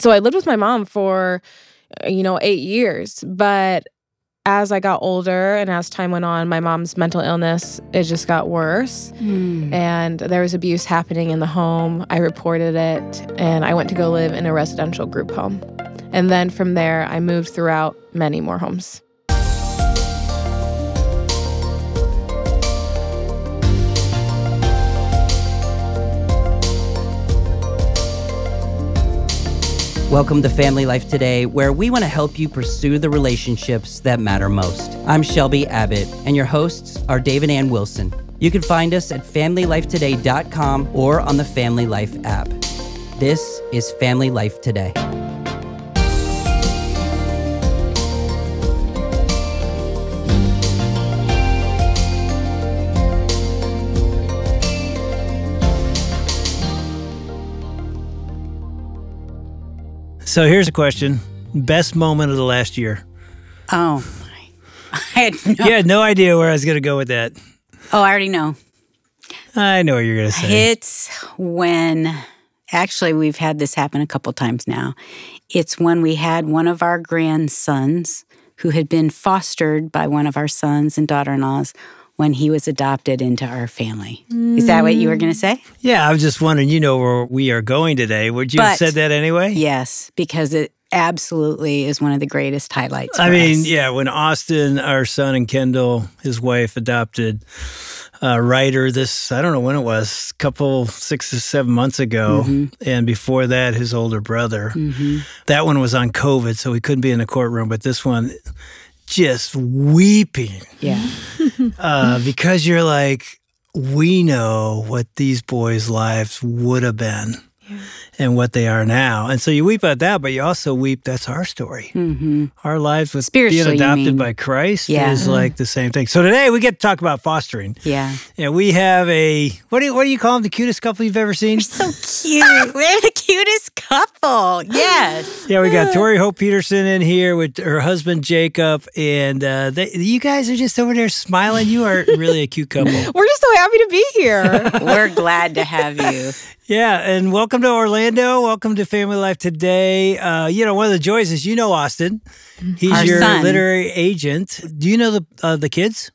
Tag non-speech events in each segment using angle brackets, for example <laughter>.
So I lived with my mom for, uh, you know, eight years. But as I got older and as time went on, my mom's mental illness, it just got worse. Mm. And there was abuse happening in the home. I reported it and I went to go live in a residential group home. And then from there, I moved throughout many more homes. Welcome to Family Life Today, where we want to help you pursue the relationships that matter most. I'm Shelby Abbott, and your hosts are Dave and Ann Wilson. You can find us at FamilyLifeToday.com or on the Family Life app. This is Family Life Today. So here's a question: Best moment of the last year. Oh, my. <laughs> I had no. You had no idea where I was going to go with that. Oh, I already know. I know what you're going to say. It's when, actually, we've had this happen a couple times now. It's when we had one of our grandsons who had been fostered by one of our sons and daughter in laws when he was adopted into our family. Is that what you were going to say? yeah, I was just wondering. You know where we are going today. Would you have said that anyway? Yes, because it absolutely is one of the greatest highlights. I mean, us. yeah, when Austin, our son, and Kendall, his wife, adopted a writer this, I don't know when it was, couple, six or seven months ago. Mm-hmm. And before that, his older brother. Mm-hmm. That one was on COVID, so he couldn't be in the courtroom. But this one, just weeping. Yeah. <laughs> uh, because you're like, we know what these boys' lives would have been and what they are now. And so you weep at that, but you also weep, that's our story. hmm Our lives with Spiritually, being adopted by Christ Yeah. is like the same thing. So today we get to talk about fostering. Yeah. And we have a, what do you, what do you call them? The cutest couple you've ever seen? So cute. <laughs> We're the cutest couple. Yes. Yeah, we got Tori Hope Petersen in here with her husband Jacob, and uh, they, you guys are just over there smiling. You are really a cute couple. <laughs> We're just so happy to be here. <laughs> We're glad to have you. Yeah, and welcome to Orlando. No, welcome to Family Life Today. Uh, you know, one of the joys is you know Austin. He's Our your son. literary agent. Do you know the uh, the kids?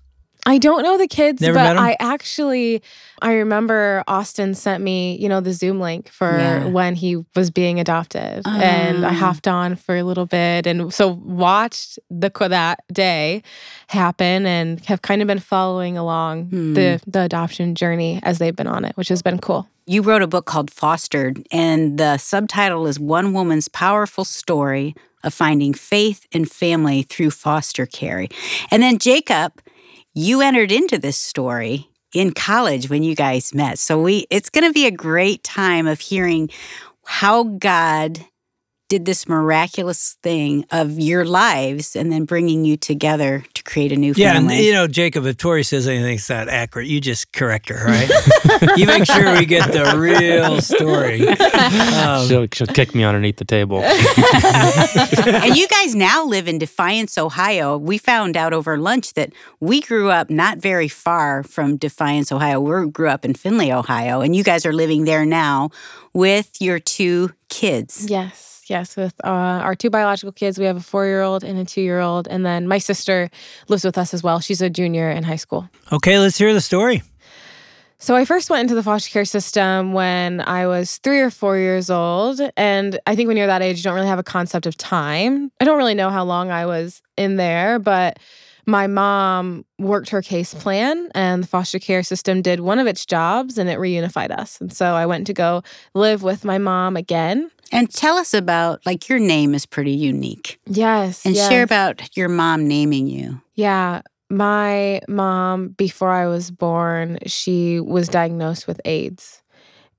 I don't know the kids, Never met but 'em? I actually I remember Austin sent me, you know, the Zoom link for Yeah. when he was being adopted, and I Ah. hopped on for a little bit, and so watched the that day happen, and have kind of been following along Hmm. the the adoption journey as they've been on it, which has been cool. You wrote a book called Fostered, and the subtitle is One Woman's Powerful Story of Finding Faith and Family Through Foster Care. And then, Jacob, you entered into this story in college when you guys met. So we it's going to be a great time of hearing how God did this miraculous thing of your lives and then bringing you together to create a new family. Yeah, you know, Jacob, if Tori says anything that's not accurate, you just correct her, right? <laughs> you make sure we get the real story. <laughs> Um, She'll, she'll kick me underneath the table. <laughs> and you guys now live in Defiance, Ohio. We found out over lunch that we grew up not very far from Defiance, Ohio. We grew up in Findlay, Ohio, and you guys are living there now with your two kids. Yes, yes. With uh, our two biological kids, we have a four year old and a two year old, and then my sister lives with us as well. She's a junior in high school. okay, let's hear the story. So I first went into the foster care system when I was three or four years old. And I think when you're that age, you don't really have a concept of time. I don't really know how long I was in there, but my mom worked her case plan and the foster care system did one of its jobs and it reunified us. And so I went to go live with my mom again. And tell us about, like, your name is pretty unique. Yes. And yes. share about your mom naming you. Yeah. My mom, before I was born, she was diagnosed with AIDS.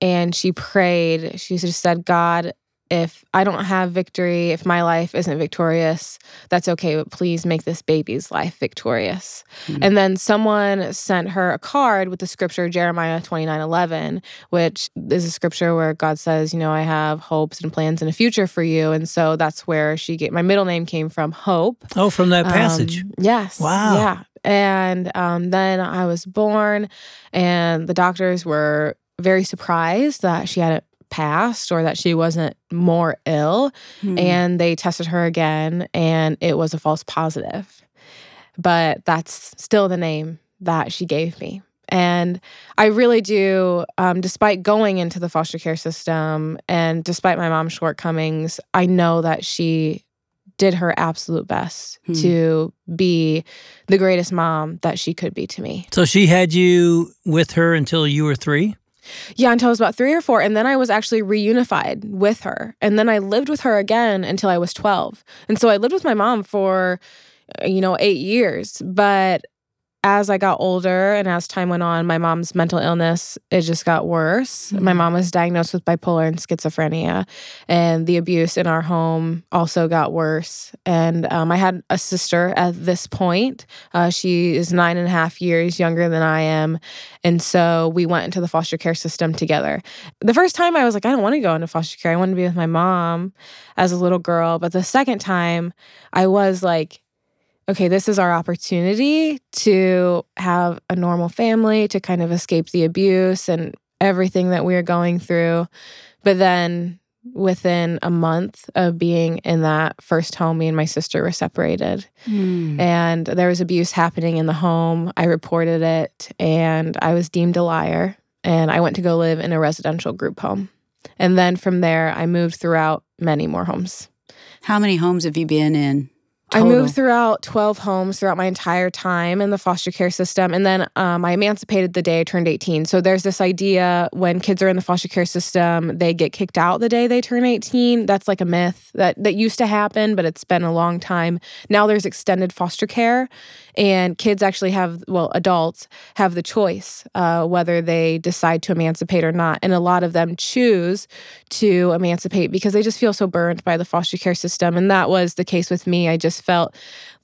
And she prayed. She just said, God, if I don't have victory, if my life isn't victorious, that's okay, but please make this baby's life victorious. Mhm. And then someone sent her a card with the scripture Jeremiah 29 11, which is a scripture where God says, You know, I have hopes and plans and a future for you. And so that's where she get my middle name came from, Hope. Oh, from that passage. Um, yes. Wow. Yeah. And um, then I was born, and the doctors were very surprised that she hadn't passed or that she wasn't more ill. Hmm. And they tested her again and it was a false positive. But that's still the name that she gave me. And I really do, um, despite going into the foster care system and despite my mom's shortcomings, I know that she did her absolute best Hmm. to be the greatest mom that she could be to me. So she had you with her until you were three? Yeah, until I was about three or four. And then I was actually reunified with her. And then I lived with her again until I was 12. And so I lived with my mom for, uh, you know, eight years. But as I got older and as time went on, my mom's mental illness, it just got worse. My Mhm. mom was diagnosed with bipolar and schizophrenia. And the abuse in our home also got worse. And um, I had a sister at this point. Uh, she is nine and a half years younger than I am. And so we went into the foster care system together. The first time I was like, I don't want to go into foster care. I want to be with my mom as a little girl. But the second time, I was like, okay, this is our opportunity to have a normal family, to kind of escape the abuse and everything that we are going through. But then within a month of being in that first home, me and my sister were separated Hmm. and there was abuse happening in the home. I reported it and I was deemed a liar. And I went to go live in a residential group home. And then from there, I moved throughout many more homes. How many homes have you been in? I moved throughout 12 homes throughout my entire time in the foster care system. And then um, I emancipated the day I turned 18. So there's this idea when kids are in the foster care system, they get kicked out the day they turn 18. That's like a myth that, that used to happen, but it's been a long time. Now there's extended foster care, and kids actually have, well, adults have the choice uh, whether they decide to emancipate or not. And a lot of them choose to emancipate because they just feel so burned by the foster care system. And that was the case with me. I just felt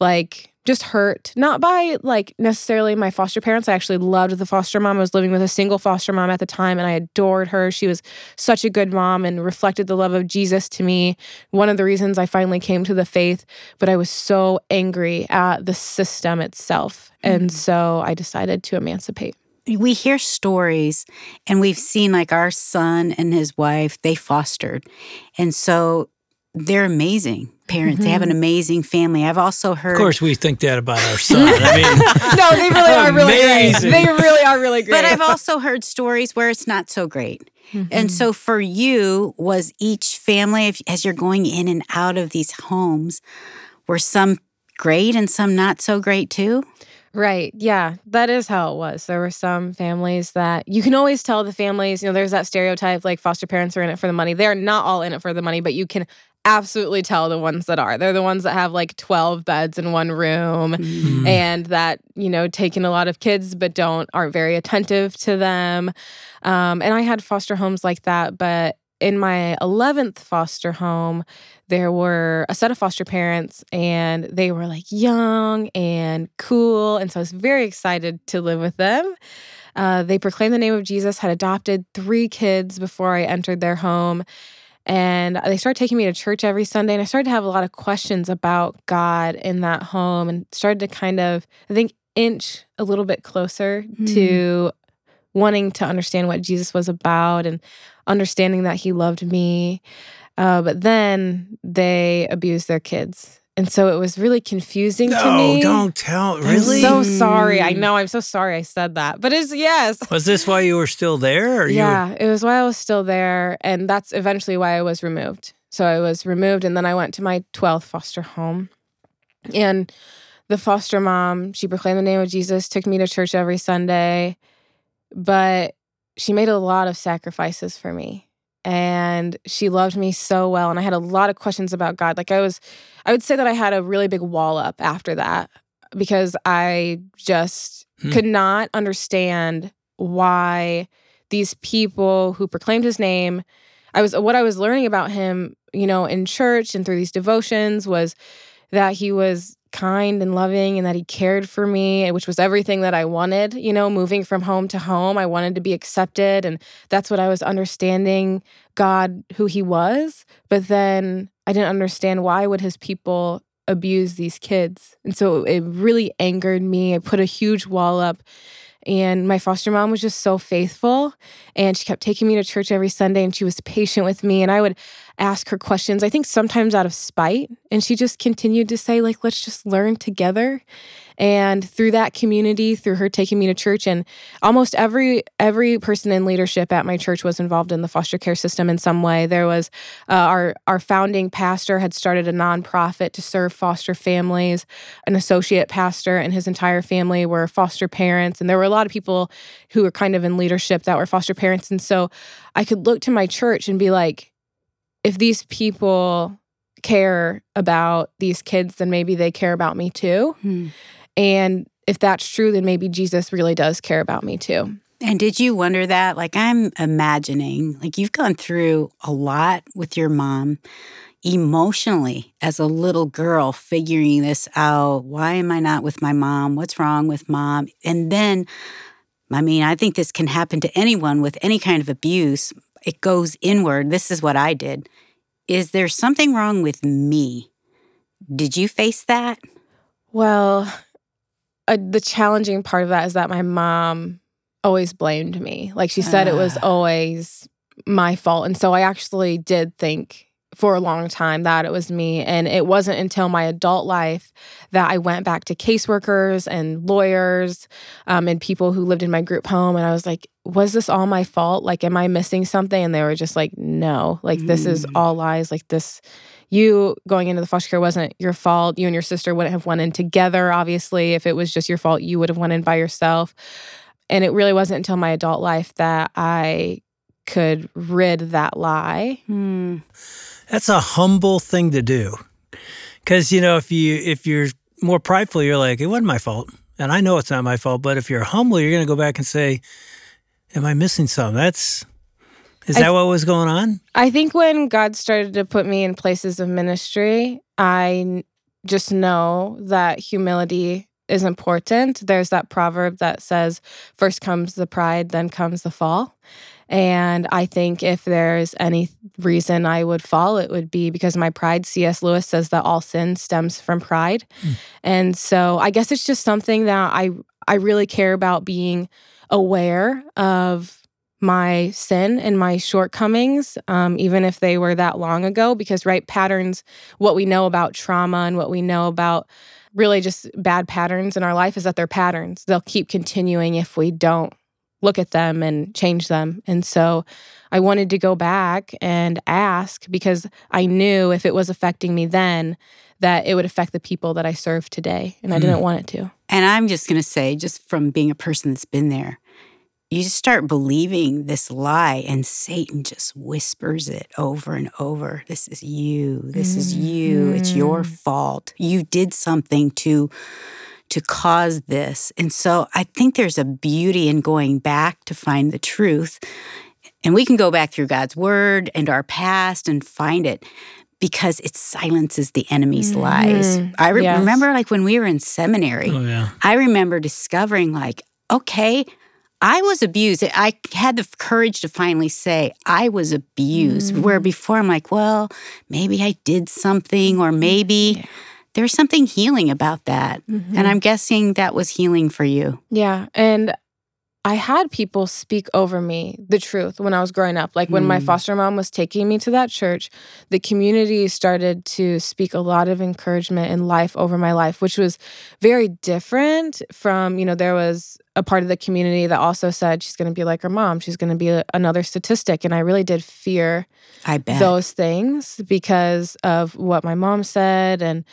like just hurt, not by like necessarily my foster parents. I actually loved the foster mom. I was living with a single foster mom at the time and I adored her. She was such a good mom and reflected the love of Jesus to me. One of the reasons I finally came to the faith, but I was so angry at the system itself. And mm. so I decided to emancipate. we hear stories and we've seen like our son and his wife they fostered and so they're amazing parents they have an mm-hmm. amazing family i've also heard Of course, we think that about our son. I mean, <laughs> no, they really are really great. They really are really great. but i've also heard stories where it's not so great mm-hmm. and so for you was each family if- as you're going in and out of these homes were some great and some not so great too Right. Yeah. That is how it was. There were some families that you can always tell the families, you know, there's that stereotype like foster parents are in it for the money. They're not all in it for the money, but you can absolutely tell the ones that are. They're the ones that have like 12 beds in one room Mm. and that, you know, take in a lot of kids but don't aren't very attentive to them. Um, and I had foster homes like that, but in my 11th foster home, there were a set of foster parents and they were like young and cool. And so I was very excited to live with them. Uh, they proclaimed the name of Jesus, had adopted three kids before I entered their home. And they started taking me to church every Sunday. And I started to have a lot of questions about God in that home and started to kind of, I think, inch a little bit closer to wanting to understand what Jesus was about and understanding that he loved me. Uh, but then they abused their kids. And so it was really confusing to no, me. don't tell. Really? I'm so sorry. I know. I'm so sorry I said that. But it's yes. was this why you were still there? Yeah, it was why I was still there. And that's eventually why I was removed. So I was removed and then I went to my 12th foster home. And the foster mom, she proclaimed the name of Jesus, took me to church every Sunday, but she made a lot of sacrifices for me. And she loved me so well. And I had a lot of questions about God. Like I was, I would say that I had a really big wall up after that because I just Hmm. could not understand why these people who proclaimed his name i was what i was learning about him you know in church and through these devotions was that he was kind and loving and that he cared for me which was everything that i wanted you know moving from home to home. I wanted to be accepted and that's what i was understanding god who he was but then i didn't understand why would his people abuse these kids. And so it really angered me. I put a huge wall up And my foster mom was just so faithful. And she kept taking me to church every Sunday and she was patient with me. And I would ask her questions, I think sometimes out of spite. And she just continued to say, like, let's just learn together. And through that community, through her taking me to church, and almost every every person in leadership at my church was involved in the foster care system in some way. There was uh, our our founding pastor had started a nonprofit to serve foster families. An associate pastor and his entire family were foster parents, and there were a lot of people who were kind of in leadership that were foster parents. And so I could look to my church and be like, if these people care about these kids, then maybe they care about me too. Hmm. And if that's true, then maybe Jesus really does care about me too. And did you wonder that? Like, I'm imagining, like, you've gone through a lot with your mom emotionally as a little girl, figuring this out. Why am I not with my mom? What's wrong with mom? And then, I mean, I think this can happen to anyone with any kind of abuse. It goes inward. This is what I did. Is there something wrong with me? Did you face that? Well, uh, the challenging part of that is that my mom always blamed me. Like she said, it was Ah. always my fault. And so I actually did think for a long time that it was me. And it wasn't until my adult life that I went back to caseworkers and lawyers um, and people who lived in my group home. And I was like, was this all my fault? Like, am I missing something? And they were just like, no, like, this is Mm. all lies. Like, this, you going into the foster care wasn't your fault. You and your sister wouldn't have went in together, obviously. If it was just your fault, you would have went in by yourself. And it really wasn't until my adult life that I could rid that lie. Hmm. That's a humble thing to do. Cuz you know if you if you're more prideful you're like it wasn't my fault. And I know it's not my fault, but if you're humble you're going to go back and say am I missing something? That's is that what was going on? I think when God started to put me in places of ministry, I just know that humility is important. There's that proverb that says, first comes the pride, then comes the fall. And I think if there's any reason I would fall, it would be because my pride. C.S. Lewis says that all sin stems from pride. Hmm. And so I guess it's just something that I I really care about being aware of my sin and my shortcomings, um, even if they were that long ago, because right patterns, what we know about trauma and what we know about really just bad patterns in our life is that they're patterns. They'll keep continuing if we don't look at them and change them. And so I wanted to go back and ask because I knew if it was affecting me then, that it would affect the people that I serve today. And I didn't want it to. And I'm just going to say, just from being a person that's been there, you just start believing this lie, and Satan just whispers it over and over. This is you. This is you. It's your fault. You did something to to cause this. And so I think there's a beauty in going back to find the truth. And we can go back through God's word and our past and find it because it silences the enemy's lies. Mhm. I re- Yes. remember like when we were in seminary, Oh yeah. I remember discovering, like, okay, I was abused. I had the courage to finally say, I was abused. Where before I'm like, well, maybe I did something, or maybe there's something healing about that. And I'm guessing that was healing for you. Yeah. And I had people speak over me the truth when I was growing up. Like when my Hmm. foster mom was taking me to that church, the community started to speak a lot of encouragement and life over my life, which was very different from, you know, there was a part of the community that also said she's going to be like her mom. She's going to be a- another statistic. And I really did fear I bet. those things because of what my mom said. And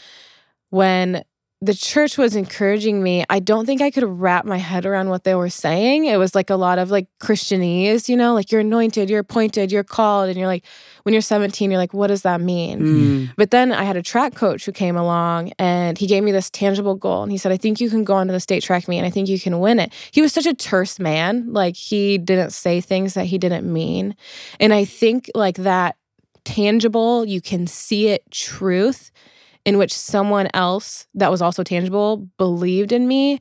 when the church was encouraging me, I don't think I could wrap my head around what they were saying. It was like a lot of like Christianese, you know, like you're anointed, you're appointed, you're called. And you're like, when you're 17, you're like, what does that mean? Mm. But then I had a track coach who came along and he gave me this tangible goal. And he said, I think you can go onto the state track meet and I think you can win it. He was such a terse man. Like he didn't say things that he didn't mean. And I think like that tangible, you can see it truth in which someone else that was also tangible believed in me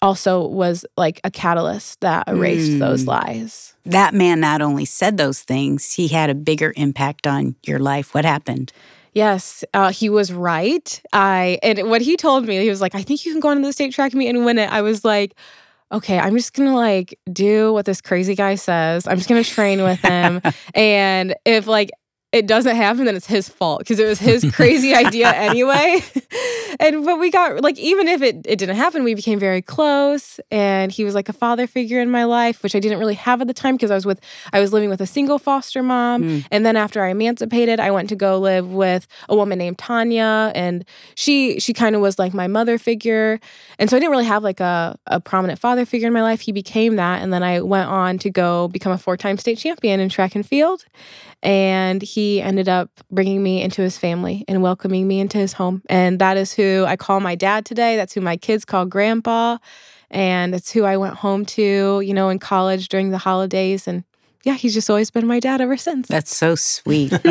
also was like a catalyst that erased those Mm. lies. That man not only said those things, he had a bigger impact on your life. What happened? Yes, uh, he was right. I and what he told me, he was like, "I think you can go onto the state track meet and win it." I was like, okay, I'm just gonna like do what this crazy guy says. I'm just gonna train with him. <laughs> and if like it doesn't happen, then it's his fault because it was his <laughs> crazy idea anyway. <laughs> and but we got like even if it, it didn't happen, we became very close. And he was like a father figure in my life, which I didn't really have at the time because I was with I was living with a single foster mom. Mm. And then after I emancipated, I went to go live with a woman named Tanya. And she she kind of was like my mother figure. And so I didn't really have like a, a prominent father figure in my life. He became that. And then I went on to go become a four-time state champion in track and field. And he ended up bringing me into his family and welcoming me into his home. And that is who I call my dad today. That's who my kids call grandpa. And it's who I went home to, you know, in college during the holidays. And yeah, he's just always been my dad ever since. That's so sweet. <laughs>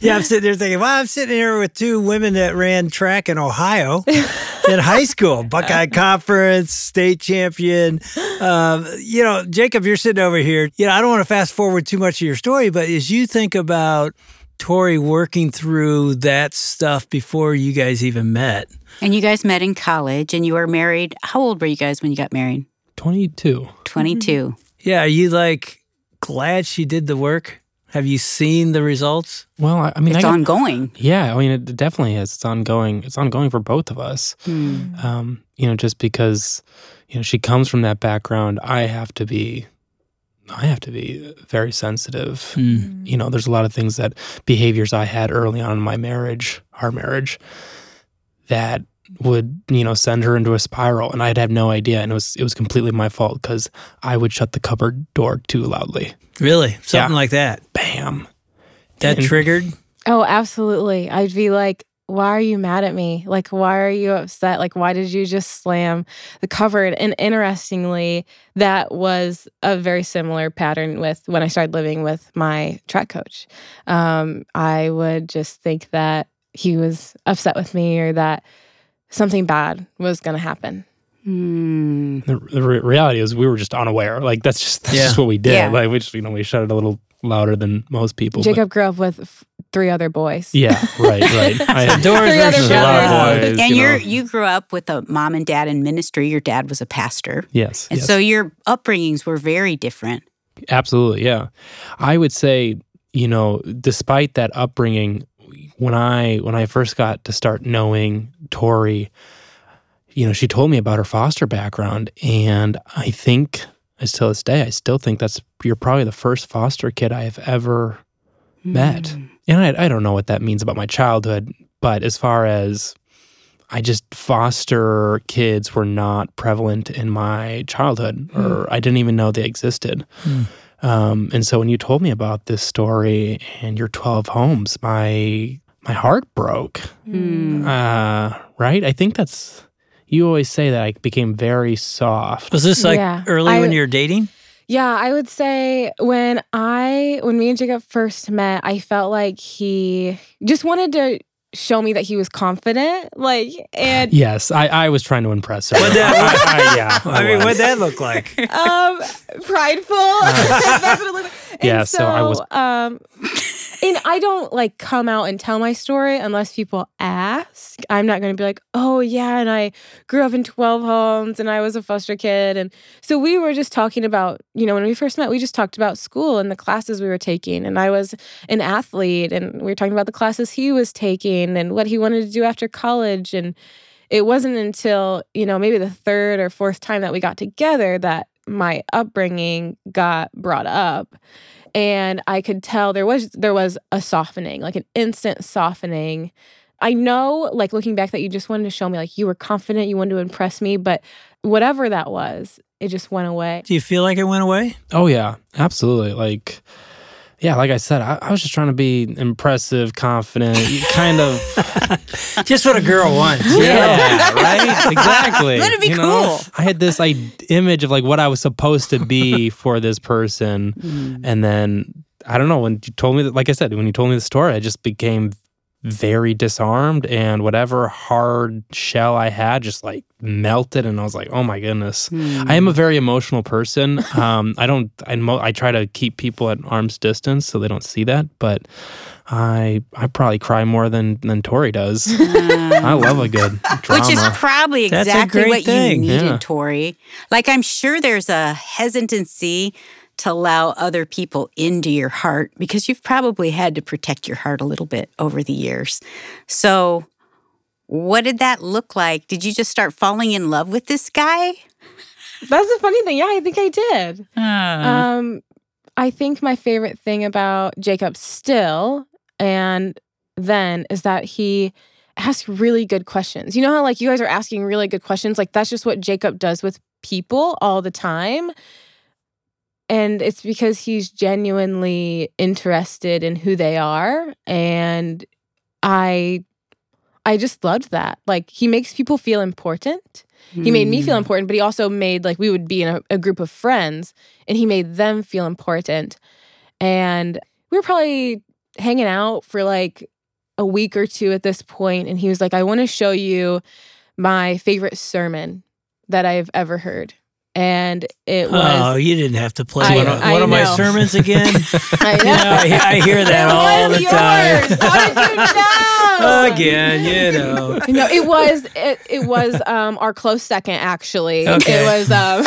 Yeah, I'm sitting there thinking, well, I'm sitting here with two women that ran track in Ohio <laughs> in high school, Buckeye Conference, state champion. Um, you know, Jacob, you're sitting over here. You know, I don't want to fast forward too much of your story, but as you think about Tori working through that stuff before you guys even met, and you guys met in college and you were married. How old were you guys when you got married? 22. 22. yeah, are you like glad she did the work? Have you seen the results? Well, I, I mean, It's I got- ongoing. yeah, I mean, it definitely is. It's ongoing. It's ongoing for both of us. Hmm. Um, you know, just because, you know, she comes from that background, I have to be, I have to be very sensitive. You know, there's a lot of things that behaviors I had early on in my marriage, our marriage, that would you know send her into a spiral and i'd have no idea and it was it was completely my fault because i would shut the cupboard door too loudly Really? Something Yeah. like that. bam That And- triggered? Oh, absolutely. I'd be like, why are you mad at me? Like, why are you upset? Like, why did you just slam the cupboard? And interestingly, that was a very similar pattern with when I started living with my track coach. Um, I would just think that he was upset with me or that something bad was going to happen. Hmm. the, the re- reality is we were just unaware like that's just that's Yeah. just what we did Yeah. like we just you know we shut it a little louder than most people but- Jacob grew up with f- three other boys. yeah right <laughs> right I had Doors Three other a shut. lot of brothers. boys, And you you're know. you grew up with a mom and dad in ministry. Your dad was a pastor. yes And yes. so your upbringings were very different. Absolutely, yeah. I would say, you know, despite that upbringing, when I when I first got to start knowing Tori, you know, she told me about her foster background, and I think, as till this day, I still think that's you're probably the first foster kid I have ever met, hmm. and I I don't know what that means about my childhood, but as far as I just foster kids were not prevalent in my childhood, hmm. or I didn't even know they existed. Hmm. Um, and so when you told me about this story and your 12 homes, my my heart broke. Hmm. Uh, right? I think that's you always say that I became very soft. Was this like Yeah. early when you were dating? Yeah, I would say when I when me and Jacob first met, I felt like he just wanted to show me that he was confident. Like and <sighs> Yes, I, I was trying to impress her. That- I, I- yeah, I mean, was. what'd that look like? <laughs> um prideful. That's what it looked like. And Yeah, so I was- um and I don't like come out and tell my story unless people ask. I'm not going to be like, "Oh yeah, and I grew up in 12 homes and I was a foster kid." And so we were just talking about, you know, when we first met, we just talked about school and the classes we were taking and I was an athlete and we were talking about the classes he was taking and what he wanted to do after college and it wasn't until, you know, maybe the third or fourth time that we got together that my upbringing got brought up and I could tell there was there was a softening, like an instant softening. I know, like looking back, that you just wanted to show me, like you were confident, you wanted to impress me, but whatever that was, it just went away. Do you feel like it went away? Oh yeah, absolutely. Like, yeah, like I said, I, I was just trying to be impressive, confident, kind of. <laughs> Just what a girl wants. you know? Yeah, right. Exactly. Let it be You know, cool. I had this like image of like what I was supposed to be <laughs> for this person, Hmm. and then I don't know when you told me that. Like I said, when you told me the story, I just became very disarmed and whatever hard shell I had just like melted and I was like, "Oh my goodness." Hmm. I am a very emotional person. <laughs> Um, I don't I mo- I try to keep people at arm's distance so they don't see that, but I I probably cry more than than Tori does. I love a good drama. <laughs> Which is probably exactly what thing. you needed, Yeah. Tori. Like, I'm sure there's a hesitancy to allow other people into your heart because you've probably had to protect your heart a little bit over the years. So, what did that look like? Did you just start falling in love with this guy? That's the funny thing. Yeah, I think I did. Uh, Um, I think my favorite thing about Jacob still and then is that he asks really good questions. You know how like you guys are asking really good questions? Like that's just what Jacob does with people all the time. And it's because he's genuinely interested in who they are and I I just loved that. Like he makes people feel important he made me Hmm. feel important, but he also made like we would be in a, a group of friends and he made them feel important. And we were probably hanging out for like a week or two at this point, And he was like, I want to show you my favorite sermon that I've ever heard. And it was, Oh, you didn't have to play I- one, of, one of my sermons <laughs> again. I know. I, I hear that <laughs> all the yours. time. How did you <laughs> know? Again, you know. No, it was it, it was um our close second actually. Okay. It was um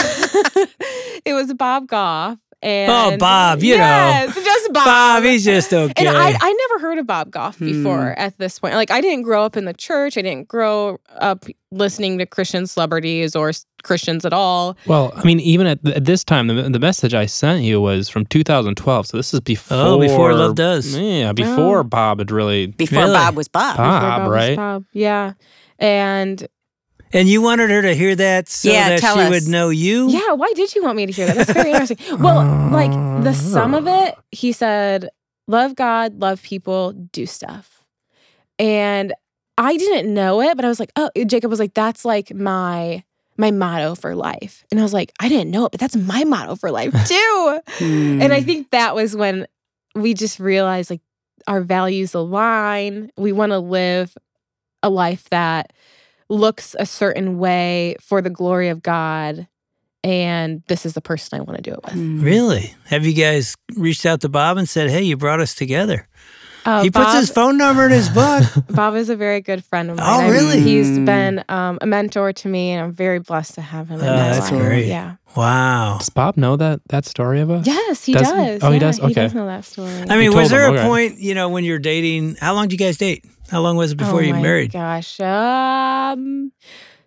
it was Bob Goff and Oh, Bob, you know. yes, just Bob. Bob, he's just okay. and I, I never heard of Bob Goff before Hmm. at this point. Like I didn't grow up in the church. I didn't grow up listening to Christian celebrities or Christians at all. Well, I mean, even at, th- at this time, the, the message I sent you was from 2012. So this is before. Oh, before Love Does. Yeah, before Oh. Bob had really. Before Really? Bob was Bob. Bob. before was right? Bob. Yeah. And and you wanted her to hear that so Yeah, that tell she us. would know you? Yeah, why did you want me to hear that? That's very interesting. <laughs> Well, like the sum of it, he said, love God, love people, do stuff. And I didn't know it, but I was like, oh, Jacob was like, that's like my my motto for life. And I was like, I didn't know it, but that's my motto for life <laughs> too. Hmm. And I think that was when we just realized like our values align. We want to live a life that looks a certain way for the glory of God. And this is the person I want to do it with. Hmm. Really? Have you guys reached out to Bob and said, hey, you brought us together? Uh, he puts his phone number in his book. <laughs> Bob is a very good friend of mine. Oh, I'm- really? He's Mm. been um, a mentor to me, and I'm very blessed to have him in Oh, that's life. great. Yeah. wow. Does Bob know that that story of us? Yes, he Does he? does. Oh, he Yeah, does? He Okay. does know that story. I mean, was there him, a okay. point, you know, when you're dating? How long do you guys date? How long was it before oh you my married? Gosh, um,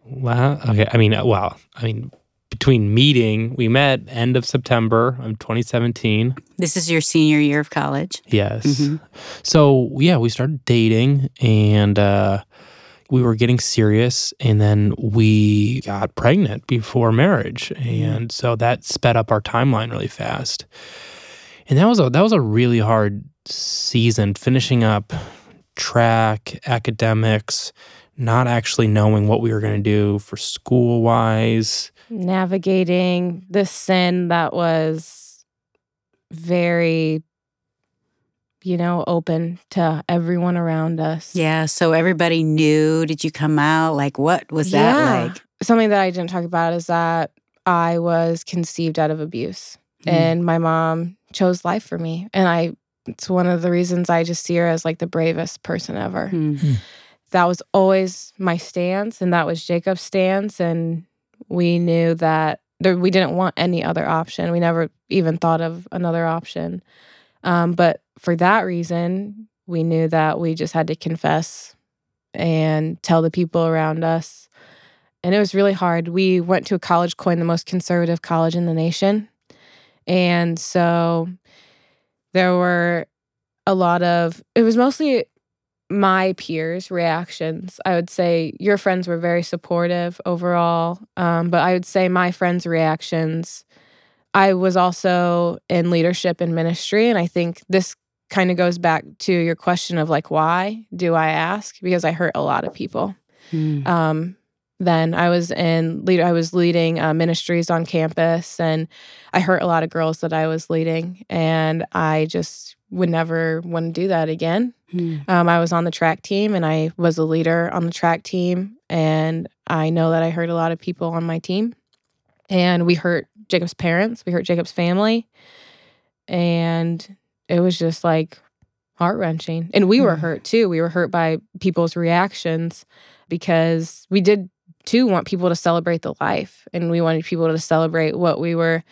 Wow. Okay. I mean, uh, well, I mean, between meeting, we met end of September of 2017. This is your senior year of college. Yes. Mhm. So yeah, we started dating and uh, we were getting serious, and then we got pregnant before marriage, and so that sped up our timeline really fast. And that was a that was a really hard season, finishing up track, academics, not actually knowing what we were going to do for school wise. navigating the sin that was very, you know, open to everyone around us. Yeah. So everybody knew. Did you come out? Like, what was Yeah. that like? Something that I didn't talk about is that I was conceived out of abuse, Mm. and my mom chose life for me, and I. It's one of the reasons I just see her as like the bravest person ever. Hmm. that was always my stance and that was Jacob's stance and we knew that there, we didn't want any other option. We never even thought of another option. Um, but for that reason, we knew that we just had to confess and tell the people around us. And it was really hard. We went to a college coined the most conservative college in the nation. And so there were a lot of, it was mostly my peers' reactions. I would say your friends were very supportive overall, um, but I would say my friends' reactions. I was also in leadership and ministry, and I think this kind of goes back to your question of like, why do I ask? Because I hurt a lot of people. Hmm. Um, then I was in lead. I was leading uh, ministries on campus, and I hurt a lot of girls that I was leading, and I just would never want to do that again. Mm. Um, I was on the track team and I was a leader on the track team. And I know that I hurt a lot of people on my team. And we hurt Jacob's parents, we hurt Jacob's family. And it was just like heart wrenching. And we were Mm. hurt too. We were hurt by people's reactions because we did too want people to celebrate the life and we wanted people to celebrate what we were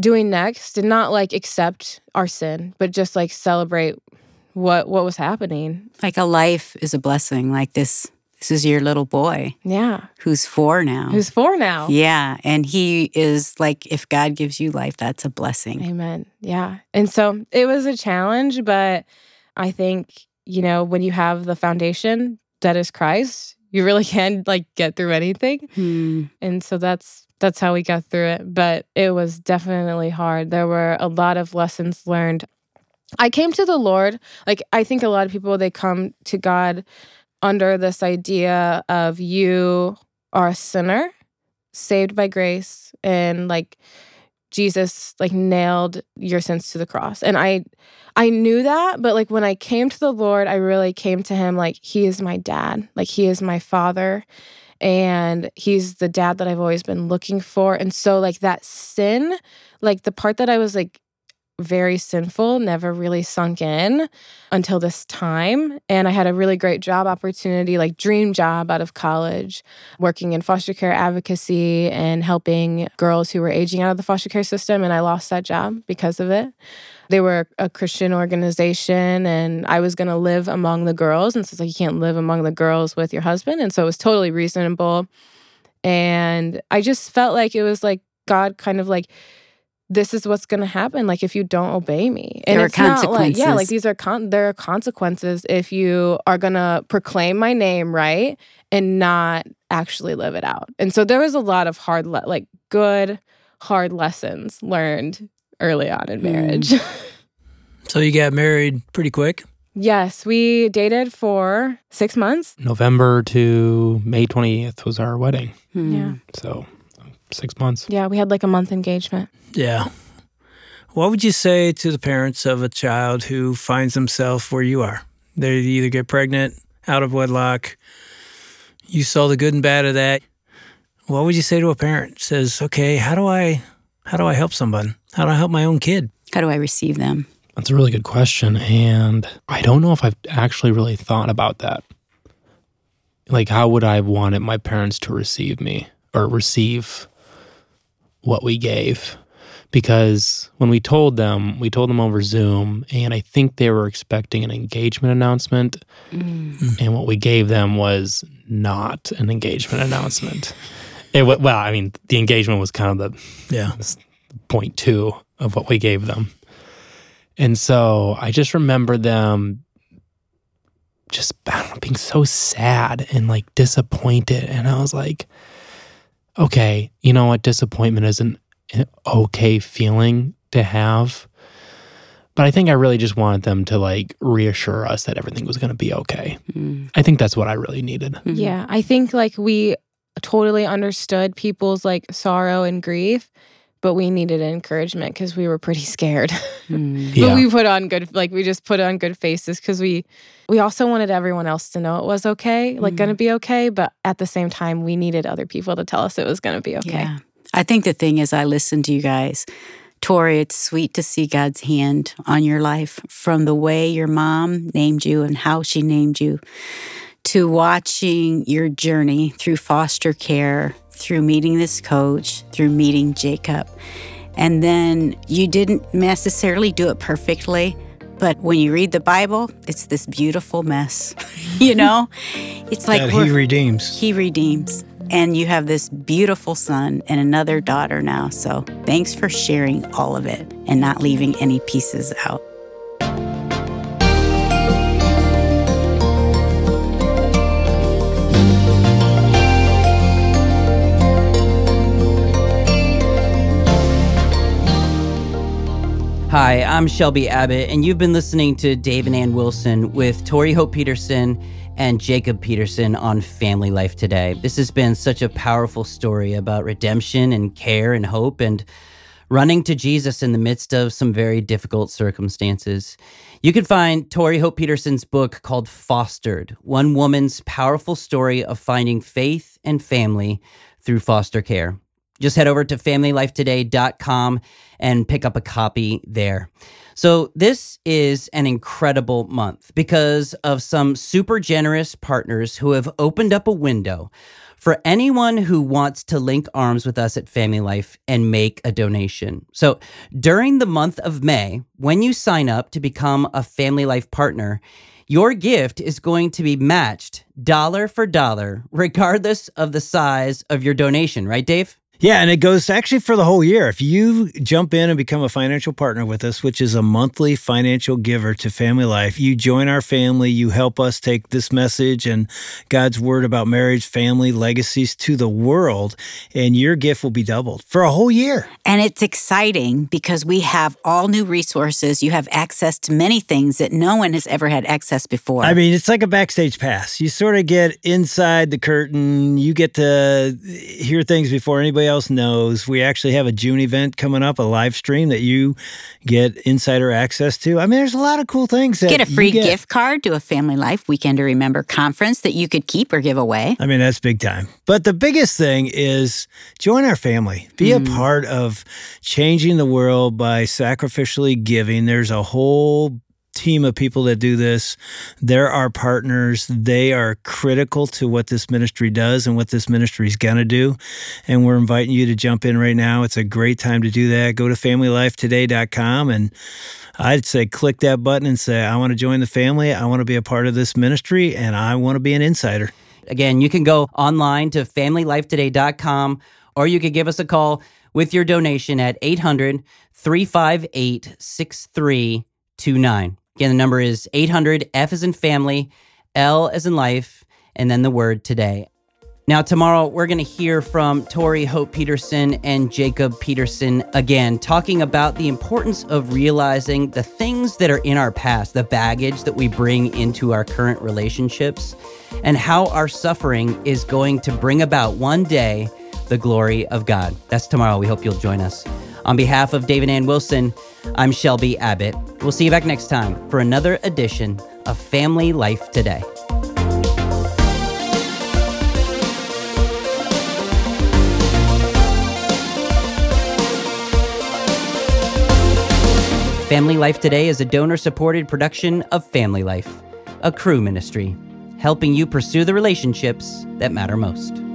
doing next and not like accept our sin, but just like celebrate what what was happening. Like a life is a blessing. Like this, this is your little boy Yeah. who's four now. Who's four now? yeah, and he is like, if God gives you life, that's a blessing. Amen. Yeah. And so it was a challenge, but I think, you know, when you have the foundation that is Christ, you really <laughs> can like get through anything. Hmm. And so that's that's how we got through it, but it was definitely hard. There were a lot of lessons learned. I came to the Lord, like I think a lot of people they come to God under this idea of you are a sinner saved by grace and like Jesus like nailed your sins to the cross. And I I knew that, but like when I came to the Lord, I really came to him like he is my dad. Like he is my father and he's the dad that I've always been looking for. And so like that sin, like the part that I was like very sinful never really sunk in until this time and I had a really great job opportunity like dream job out of college working in foster care advocacy and helping girls who were aging out of the foster care system and I lost that job because of it. They were a Christian organization and I was going to live among the girls and so it's like you can't live among the girls with your husband and so it was totally reasonable and I just felt like it was like God kind of like this is what's going to happen like if you don't obey me and There are it's not like yeah like these are con- there are consequences if you are going to proclaim my name right and not actually live it out and so there was a lot of hard le- like good hard lessons learned early on in Mm. marriage So you got married pretty quick? yes we dated for six months November to May 20th was our wedding. Hmm. yeah So six months. yeah we had like a month engagement Yeah. What would you say to the parents of a child who finds themselves where you are? They either get pregnant, out of wedlock, you saw the good and bad of that. What would you say to a parent says, "Okay, how do I how do I help someone? How do I help my own kid?" How do I receive them? That's a really good question. And I don't know if I've actually really thought about that. Like, how would I have wanted my parents to receive me or receive what we gave? Because when we told them, we told them over Zoom, and I think they were expecting an engagement announcement. Mm. And what we gave them was not an engagement announcement. It, well, I mean, the engagement was kind of the Yeah. point two of what we gave them. And so I just remember them just I don't know, being so sad and like disappointed. And I was like, okay, you know what? Disappointment is an an okay feeling to have. But I think I really just wanted them to like reassure us that everything was going to be okay. Hmm. I think that's what I really needed. Mhm. Yeah, I think like we totally understood people's like sorrow and grief, but we needed encouragement because we were pretty scared. <laughs> Hmm. but we put on good like we just put on good faces because we we also wanted everyone else to know it was okay, like gonna be okay, but at the same time we needed other people to tell us it was gonna be okay. Yeah. I think the thing is, I listened to you guys. Tori, it's sweet to see God's hand on your life from the way your mom named you and how she named you to watching your journey through foster care, through meeting this coach, through meeting Jacob. And then you didn't necessarily do it perfectly, but when you read the Bible, it's this beautiful mess. <laughs> you know? It's like he redeems. he redeems. And you have this beautiful son and another daughter now. So thanks for sharing all of it and not leaving any pieces out. Hi, I'm Shelby Abbott, and you've been listening to Dave and Ann Wilson with Tori Hope Petersen and Jacob Petersen on Family Life Today. This has been such a powerful story about redemption and care and hope. And running to Jesus in the midst of some very difficult circumstances. You can find Tori Hope Petersen's book called Fostered One Woman's Powerful Story of Finding Faith and Family Through Foster Care. Just head over to familylifetoday.com and pick up a copy there. So, this is an incredible month because of some super generous partners who have opened up a window for anyone who wants to link arms with us at Family Life and make a donation. So, during the month of May, when you sign up to become a Family Life partner, your gift is going to be matched dollar for dollar, regardless of the size of your donation, right, Dave? Yeah, and it goes actually for the whole year. If you jump in and become a financial partner with us, which is a monthly financial giver to Family Life, you join our family, you help us take this message and God's word about marriage, family, legacies to the world, and your gift will be doubled for a whole year. And it's exciting because we have all new resources. You have access to many things that no one has ever had access before. I mean, it's like a backstage pass. You sort of get inside the curtain, you get to hear things before anybody else knows. We actually have a June event coming up, a live stream that you get insider access to. I mean, there's a lot of cool things. That get a free get. gift card to a Family Life Weekend to Remember conference that you could keep or give away. I mean, that's big time. But the biggest thing is join our family. Be mm. a part of changing the world by sacrificially giving. There's a whole team of people that do this. They're our partners. They are critical to what this ministry does and what this ministry is going to do. And we're inviting you to jump in right now. It's a great time to do that. Go to familylifetoday.com and I'd say click that button and say, I want to join the family. I want to be a part of this ministry and I want to be an insider. Again, you can go online to familylifetoday.com or you could give us a call with your donation at 800 358 6329. Again, the number is 800 F as in family, L as in life, and then the word today. Now, tomorrow, we're going to hear from Tori Hope Petersen and Jacob Petersen again, talking about the importance of realizing the things that are in our past, the baggage that we bring into our current relationships, and how our suffering is going to bring about one day the glory of God. That's tomorrow. We hope you'll join us. On behalf of Dave and Ann Wilson, I'm Shelby Abbott. We'll see you back next time for another edition of Family Life Today. Family Life Today is a donor supported production of Family Life, a Cru ministry, helping you pursue the relationships that matter most.